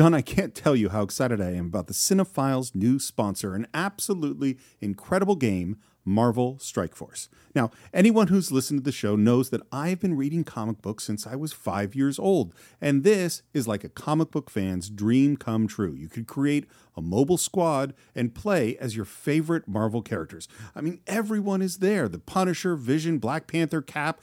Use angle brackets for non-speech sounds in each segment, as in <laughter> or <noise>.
John, I can't tell you how excited I am about the Cine-Files' new sponsor, an absolutely incredible game, Marvel Strike Force. Now, anyone who's listened to the show knows that I've been reading comic books since I was five years old, and this is like a comic book fan's dream come true. You could create a mobile squad and play as your favorite Marvel characters. I mean, everyone is there the Punisher, Vision, Black Panther, Cap,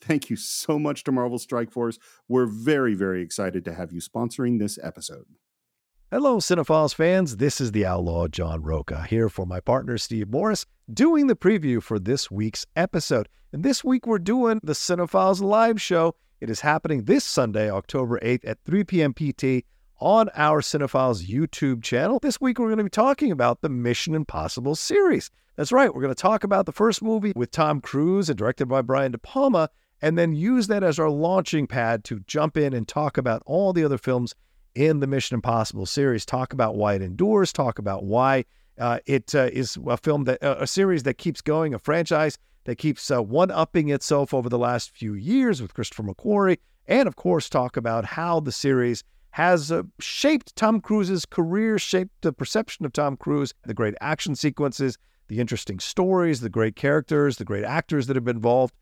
Thank you so much to Marvel Strike Force. We're very, very excited to have you sponsoring this episode. Hello, Cine-Files fans. This is the Outlaw John Rocha here for my partner Steve Morris doing the preview for this week's episode. And this week we're doing the Cine-Files live show. It is happening this Sunday, October 8th at 3 p.m. PT on our Cine-Files YouTube channel. This week we're going to be talking about the Mission Impossible series. That's right, we're going to talk about the first movie with Tom Cruise and directed by Brian De Palma and then use that as our launching pad to jump in and talk about all the other films in the Mission Impossible series. Talk about why it endures. Talk about why uh, it uh, is a film that uh, a series that keeps going, a franchise that keeps uh, one upping itself over the last few years with Christopher McQuarrie, and of course talk about how the series has uh, shaped Tom Cruise's career, shaped the perception of Tom Cruise, the great action sequences, the interesting stories, the great characters, the great actors that have been involved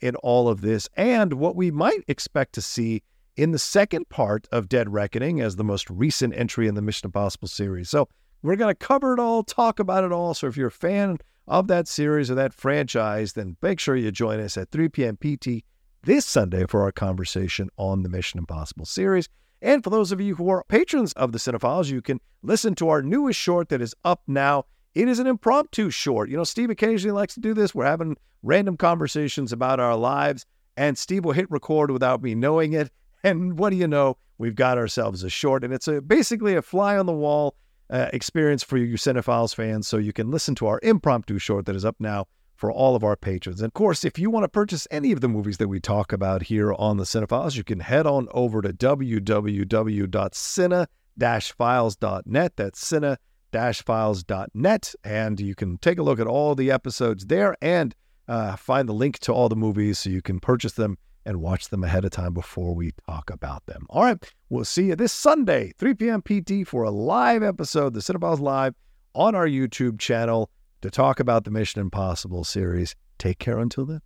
in all of this and what we might expect to see in the second part of Dead Reckoning as the most recent entry in the Mission Impossible series. So we're going to cover it all, talk about it all. So if you're a fan of that series or that franchise, then make sure you join us at 3 p.m. PT this Sunday for our conversation on the Mission Impossible series. And for those of you who are patrons of the Cine-Files, you can listen to our newest short that is up now. It is an impromptu short. You know, Steve occasionally likes to do this. We're having random conversations about our lives, and Steve will hit record without me knowing it. <laughs> And what do you know? We've got ourselves a short, and it's a, basically a fly on the wall uh, experience for you Cine-Files fans. So you can listen to our impromptu short that is up now for all of our patrons. And of course, if you want to purchase any of the movies that we talk about here on the Cine-Files, you can head on over to www.cine-files.net. That's cine-files.net, and you can take a look at all the episodes there and uh, find the link to all the movies so you can purchase them and watch them ahead of time before we talk about them. All right, we'll see you this Sunday, 3 p.m. PT, for a live episode, the Cine-Files Live, on our YouTube channel to talk about the Mission Impossible series. Take care until then.